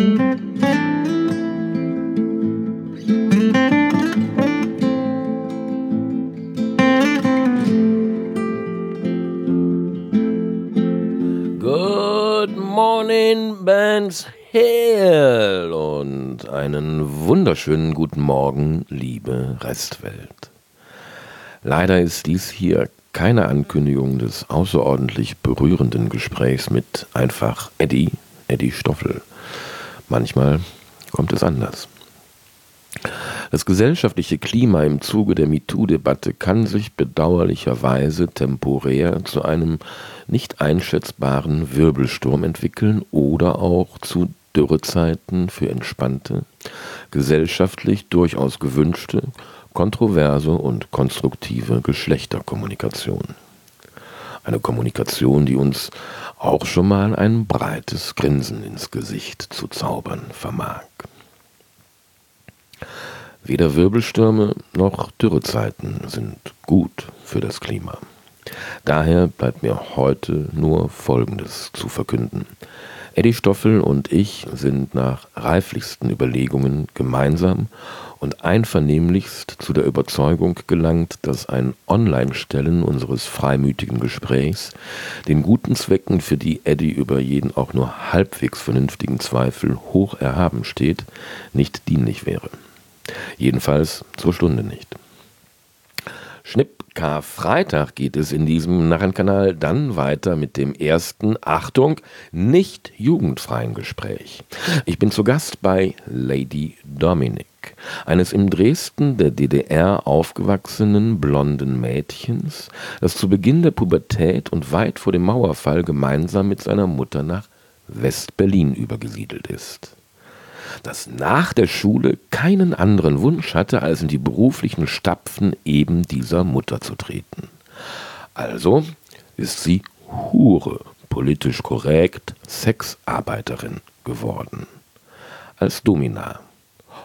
Good morning, Bands Hill und einen wunderschönen guten Morgen, liebe Restwelt. Leider ist dies hier keine Ankündigung des außerordentlich berührenden Gesprächs mit einfach Eddie, Eddie Stoffel. Manchmal kommt es anders. Das gesellschaftliche Klima im Zuge der MeToo-Debatte kann sich bedauerlicherweise temporär zu einem nicht einschätzbaren Wirbelsturm entwickeln oder auch zu Dürrezeiten für entspannte, gesellschaftlich durchaus gewünschte, kontroverse und konstruktive Geschlechterkommunikation. Eine Kommunikation, die uns auch schon mal ein breites Grinsen ins Gesicht zu zaubern vermag. Weder Wirbelstürme noch Dürrezeiten sind gut für das Klima. Daher bleibt mir heute nur Folgendes zu verkünden. Eddie Stoffel und ich sind nach reiflichsten Überlegungen gemeinsam und einvernehmlichst zu der Überzeugung gelangt, dass ein Online-Stellen unseres freimütigen Gesprächs den guten Zwecken, für die Eddie über jeden auch nur halbwegs vernünftigen Zweifel hoch erhaben steht, nicht dienlich wäre. Jedenfalls zur Stunde nicht. Schnipp Karfreitag geht es in diesem Narrenkanal dann weiter mit dem ersten, Achtung, nicht jugendfreien Gespräch. Ich bin zu Gast bei Lady Dominic, eines im Dresden der DDR aufgewachsenen blonden Mädchens, das zu Beginn der Pubertät und weit vor dem Mauerfall gemeinsam mit seiner Mutter nach West-Berlin übergesiedelt ist das nach der Schule keinen anderen Wunsch hatte, als in die beruflichen Stapfen eben dieser Mutter zu treten. Also ist sie Hure, politisch korrekt, Sexarbeiterin geworden. Als Domina.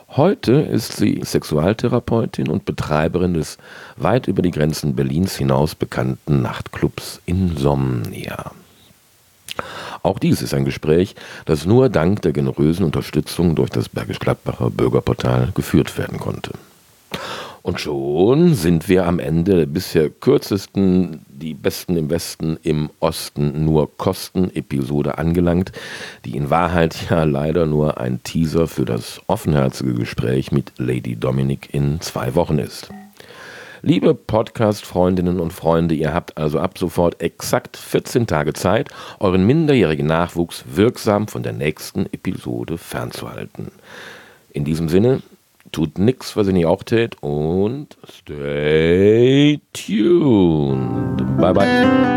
Heute ist sie Sexualtherapeutin und Betreiberin des weit über die Grenzen Berlins hinaus bekannten Nachtclubs Insomnia. Auch dies ist ein Gespräch, das nur dank der generösen Unterstützung durch das Bergisch Gladbacher Bürgerportal geführt werden konnte. Und schon sind wir am Ende der bisher kürzesten, die Besten im Westen im Osten nur Kosten-Episode angelangt, die in Wahrheit ja leider nur ein Teaser für das offenherzige Gespräch mit Lady Dominic in zwei Wochen ist. Liebe Podcast-Freundinnen und Freunde, ihr habt also ab sofort exakt 14 Tage Zeit, euren minderjährigen Nachwuchs wirksam von der nächsten Episode fernzuhalten. In diesem Sinne, tut nichts, was ihr nicht auch tät und stay tuned. Bye bye.